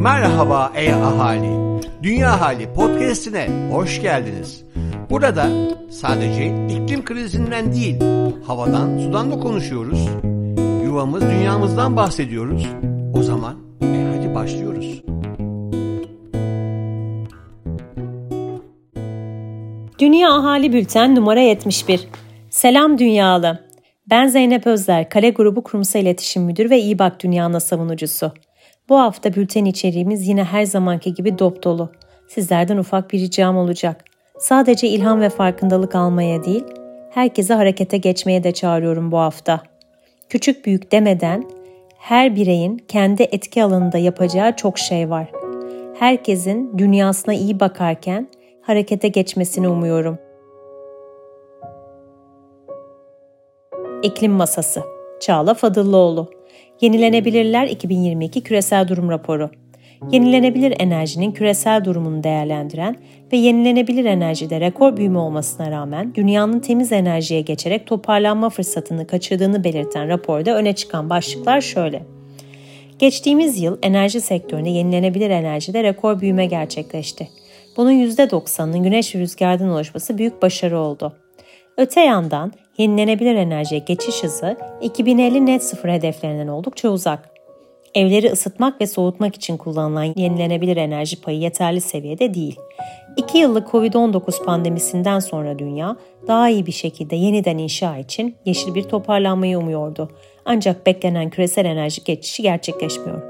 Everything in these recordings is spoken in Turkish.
Merhaba ey ahali. Dünya Hali podcast'ine hoş geldiniz. Burada sadece iklim krizinden değil, havadan, sudan da konuşuyoruz. Yuvamız, dünyamızdan bahsediyoruz. O zaman e hadi başlıyoruz. Dünya Ahali Bülten numara 71. Selam dünyalı. Ben Zeynep Özler, Kale Grubu Kurumsal İletişim Müdürü ve İyi Bak Dünya'na savunucusu. Bu hafta bülten içeriğimiz yine her zamanki gibi dop dolu. Sizlerden ufak bir ricam olacak. Sadece ilham ve farkındalık almaya değil, herkese harekete geçmeye de çağırıyorum bu hafta. Küçük büyük demeden her bireyin kendi etki alanında yapacağı çok şey var. Herkesin dünyasına iyi bakarken harekete geçmesini umuyorum. İklim Masası Çağla Fadıllıoğlu Yenilenebilirler 2022 Küresel Durum Raporu Yenilenebilir enerjinin küresel durumunu değerlendiren ve yenilenebilir enerjide rekor büyüme olmasına rağmen dünyanın temiz enerjiye geçerek toparlanma fırsatını kaçırdığını belirten raporda öne çıkan başlıklar şöyle. Geçtiğimiz yıl enerji sektöründe yenilenebilir enerjide rekor büyüme gerçekleşti. Bunun %90'ının güneş ve rüzgardan oluşması büyük başarı oldu. Öte yandan yenilenebilir enerjiye geçiş hızı 2050 net sıfır hedeflerinden oldukça uzak. Evleri ısıtmak ve soğutmak için kullanılan yenilenebilir enerji payı yeterli seviyede değil. 2 yıllık Covid-19 pandemisinden sonra dünya daha iyi bir şekilde yeniden inşa için yeşil bir toparlanmayı umuyordu. Ancak beklenen küresel enerji geçişi gerçekleşmiyor.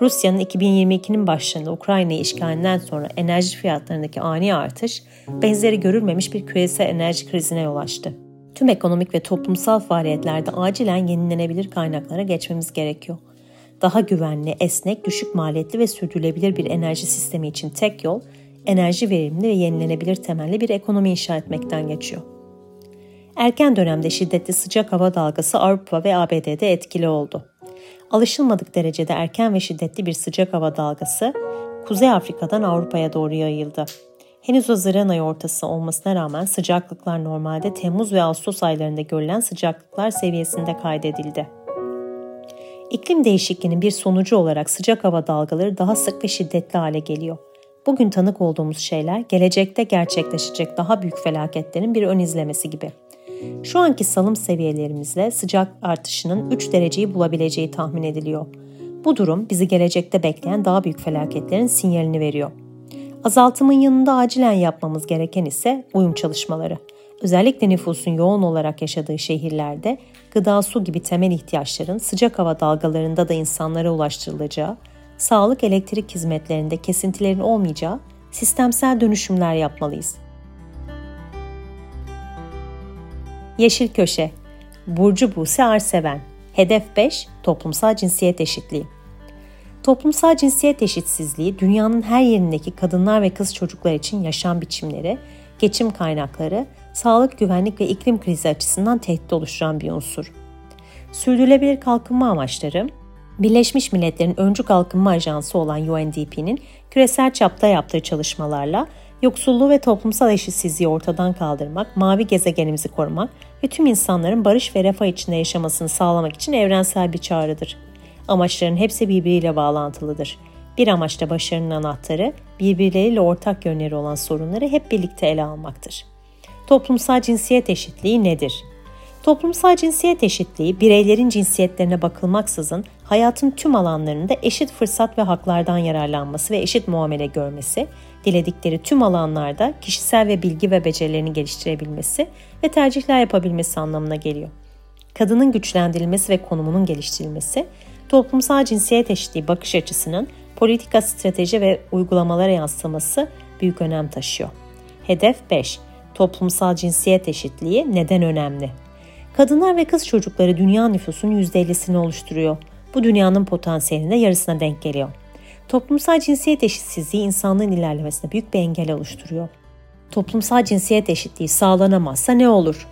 Rusya'nın 2022'nin başlarında Ukrayna'yı işgalinden sonra enerji fiyatlarındaki ani artış benzeri görülmemiş bir küresel enerji krizine yol açtı. Tüm ekonomik ve toplumsal faaliyetlerde acilen yenilenebilir kaynaklara geçmemiz gerekiyor. Daha güvenli, esnek, düşük maliyetli ve sürdürülebilir bir enerji sistemi için tek yol enerji verimli ve yenilenebilir temelli bir ekonomi inşa etmekten geçiyor. Erken dönemde şiddetli sıcak hava dalgası Avrupa ve ABD'de etkili oldu. Alışılmadık derecede erken ve şiddetli bir sıcak hava dalgası Kuzey Afrika'dan Avrupa'ya doğru yayıldı. Henüz Haziran ayı ortası olmasına rağmen sıcaklıklar normalde Temmuz ve Ağustos aylarında görülen sıcaklıklar seviyesinde kaydedildi. İklim değişikliğinin bir sonucu olarak sıcak hava dalgaları daha sık ve şiddetli hale geliyor. Bugün tanık olduğumuz şeyler gelecekte gerçekleşecek daha büyük felaketlerin bir ön izlemesi gibi. Şu anki salım seviyelerimizle sıcak artışının 3 dereceyi bulabileceği tahmin ediliyor. Bu durum bizi gelecekte bekleyen daha büyük felaketlerin sinyalini veriyor. Azaltımın yanında acilen yapmamız gereken ise uyum çalışmaları. Özellikle nüfusun yoğun olarak yaşadığı şehirlerde gıda, su gibi temel ihtiyaçların sıcak hava dalgalarında da insanlara ulaştırılacağı, sağlık elektrik hizmetlerinde kesintilerin olmayacağı sistemsel dönüşümler yapmalıyız. Yeşil Köşe Burcu Buse Arseven Hedef 5 Toplumsal cinsiyet eşitliği Toplumsal cinsiyet eşitsizliği dünyanın her yerindeki kadınlar ve kız çocuklar için yaşam biçimleri, geçim kaynakları, sağlık, güvenlik ve iklim krizi açısından tehdit oluşturan bir unsur. Sürdürülebilir kalkınma amaçları, Birleşmiş Milletler'in öncü kalkınma ajansı olan UNDP'nin küresel çapta yaptığı çalışmalarla yoksulluğu ve toplumsal eşitsizliği ortadan kaldırmak, mavi gezegenimizi korumak ve tüm insanların barış ve refah içinde yaşamasını sağlamak için evrensel bir çağrıdır. Amaçların hepsi birbiriyle bağlantılıdır. Bir amaçta başarının anahtarı, birbirleriyle ortak yönleri olan sorunları hep birlikte ele almaktır. Toplumsal cinsiyet eşitliği nedir? Toplumsal cinsiyet eşitliği, bireylerin cinsiyetlerine bakılmaksızın hayatın tüm alanlarında eşit fırsat ve haklardan yararlanması ve eşit muamele görmesi, diledikleri tüm alanlarda kişisel ve bilgi ve becerilerini geliştirebilmesi ve tercihler yapabilmesi anlamına geliyor. Kadının güçlendirilmesi ve konumunun geliştirilmesi, toplumsal cinsiyet eşitliği bakış açısının politika, strateji ve uygulamalara yansıması büyük önem taşıyor. Hedef 5. Toplumsal cinsiyet eşitliği neden önemli? Kadınlar ve kız çocukları dünya nüfusunun %50'sini oluşturuyor. Bu dünyanın potansiyelinde yarısına denk geliyor. Toplumsal cinsiyet eşitsizliği insanlığın ilerlemesine büyük bir engel oluşturuyor. Toplumsal cinsiyet eşitliği sağlanamazsa ne olur?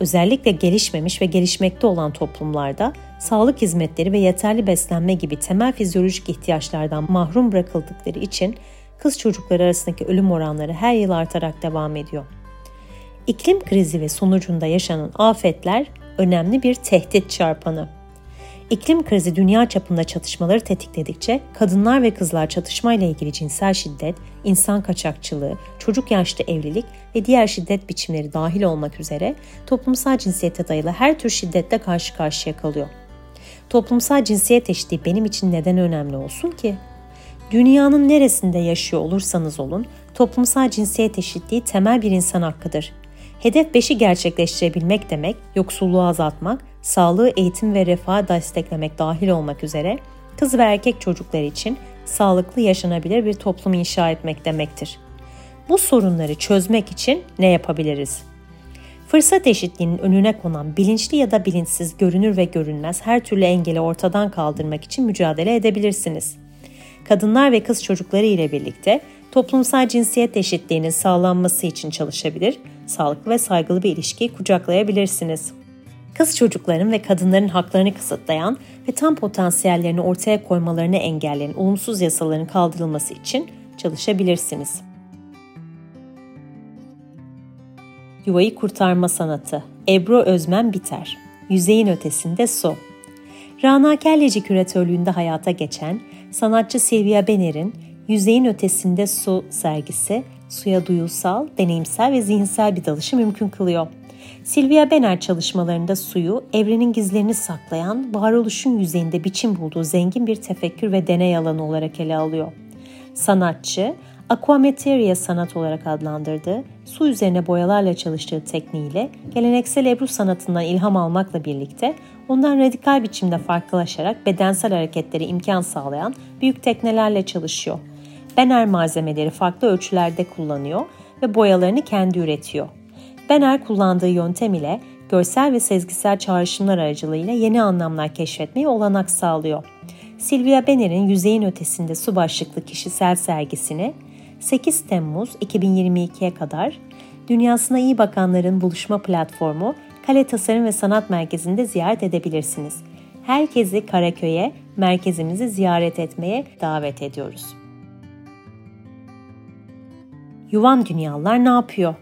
Özellikle gelişmemiş ve gelişmekte olan toplumlarda sağlık hizmetleri ve yeterli beslenme gibi temel fizyolojik ihtiyaçlardan mahrum bırakıldıkları için kız çocukları arasındaki ölüm oranları her yıl artarak devam ediyor. İklim krizi ve sonucunda yaşanan afetler önemli bir tehdit çarpanı. İklim krizi dünya çapında çatışmaları tetikledikçe kadınlar ve kızlar çatışmayla ilgili cinsel şiddet, insan kaçakçılığı, çocuk yaşta evlilik ve diğer şiddet biçimleri dahil olmak üzere toplumsal cinsiyete dayalı her tür şiddetle karşı karşıya kalıyor. Toplumsal cinsiyet eşitliği benim için neden önemli olsun ki? Dünyanın neresinde yaşıyor olursanız olun, toplumsal cinsiyet eşitliği temel bir insan hakkıdır. Hedef 5'i gerçekleştirebilmek demek, yoksulluğu azaltmak, sağlığı, eğitim ve refahı desteklemek dahil olmak üzere kız ve erkek çocuklar için sağlıklı yaşanabilir bir toplum inşa etmek demektir. Bu sorunları çözmek için ne yapabiliriz? Fırsat eşitliğinin önüne konan bilinçli ya da bilinçsiz görünür ve görünmez her türlü engeli ortadan kaldırmak için mücadele edebilirsiniz. Kadınlar ve kız çocukları ile birlikte toplumsal cinsiyet eşitliğinin sağlanması için çalışabilir, sağlıklı ve saygılı bir ilişkiyi kucaklayabilirsiniz. Kız çocukların ve kadınların haklarını kısıtlayan ve tam potansiyellerini ortaya koymalarını engelleyen olumsuz yasaların kaldırılması için çalışabilirsiniz. Yuvayı kurtarma sanatı Ebru Özmen Biter Yüzeyin ötesinde su Rana Kelleci küratörlüğünde hayata geçen sanatçı Silvia Bener'in Yüzeyin Ötesinde Su sergisi suya duyusal, deneyimsel ve zihinsel bir dalışı mümkün kılıyor. Silvia Bener çalışmalarında suyu evrenin gizlerini saklayan, varoluşun yüzeyinde biçim bulduğu zengin bir tefekkür ve deney alanı olarak ele alıyor. Sanatçı, aquamateria sanat olarak adlandırdığı, su üzerine boyalarla çalıştığı tekniğiyle geleneksel Ebru sanatından ilham almakla birlikte ondan radikal biçimde farklılaşarak bedensel hareketleri imkan sağlayan büyük teknelerle çalışıyor. Bener malzemeleri farklı ölçülerde kullanıyor ve boyalarını kendi üretiyor. Bener kullandığı yöntem ile görsel ve sezgisel çağrışımlar aracılığıyla yeni anlamlar keşfetmeye olanak sağlıyor. Silvia Bener'in Yüzeyin Ötesinde Su başlıklı kişisel sergisini 8 Temmuz 2022'ye kadar Dünyasına iyi bakanların buluşma platformu Kale Tasarım ve Sanat Merkezi'nde ziyaret edebilirsiniz. Herkesi Karaköy'e, merkezimizi ziyaret etmeye davet ediyoruz. Yuvan Dünyalar ne yapıyor?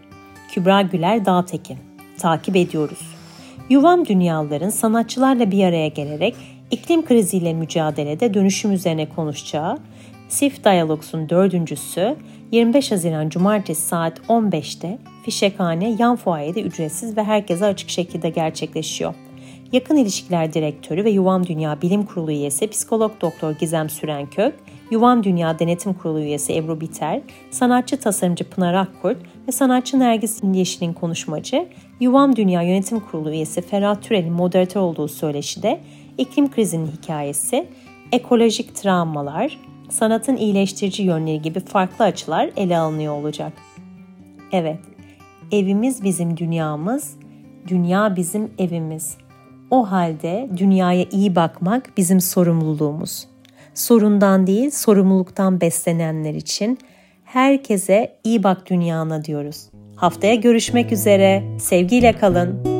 Kübra Güler Dağtekin. Takip ediyoruz. Yuvam Dünyaların sanatçılarla bir araya gelerek iklim kriziyle mücadelede dönüşüm üzerine konuşacağı Sif Dialogs'un dördüncüsü 25 Haziran Cumartesi saat 15'te Fişekhane yan fuayede ücretsiz ve herkese açık şekilde gerçekleşiyor. Yakın İlişkiler Direktörü ve Yuvam Dünya Bilim Kurulu üyesi psikolog doktor Gizem Sürenkök, Yuvam Dünya Denetim Kurulu üyesi Ebru Biter, sanatçı tasarımcı Pınar Akkurt ve sanatçı Nergis Yeşil'in konuşmacı, Yuvam Dünya Yönetim Kurulu üyesi Ferhat Türel'in moderatör olduğu söyleşide iklim krizinin hikayesi, ekolojik travmalar, sanatın iyileştirici yönleri gibi farklı açılar ele alınıyor olacak. Evet, evimiz bizim dünyamız, dünya bizim evimiz. O halde dünyaya iyi bakmak bizim sorumluluğumuz. Sorundan değil, sorumluluktan beslenenler için herkese iyi bak dünyana diyoruz. Haftaya görüşmek üzere. Sevgiyle kalın.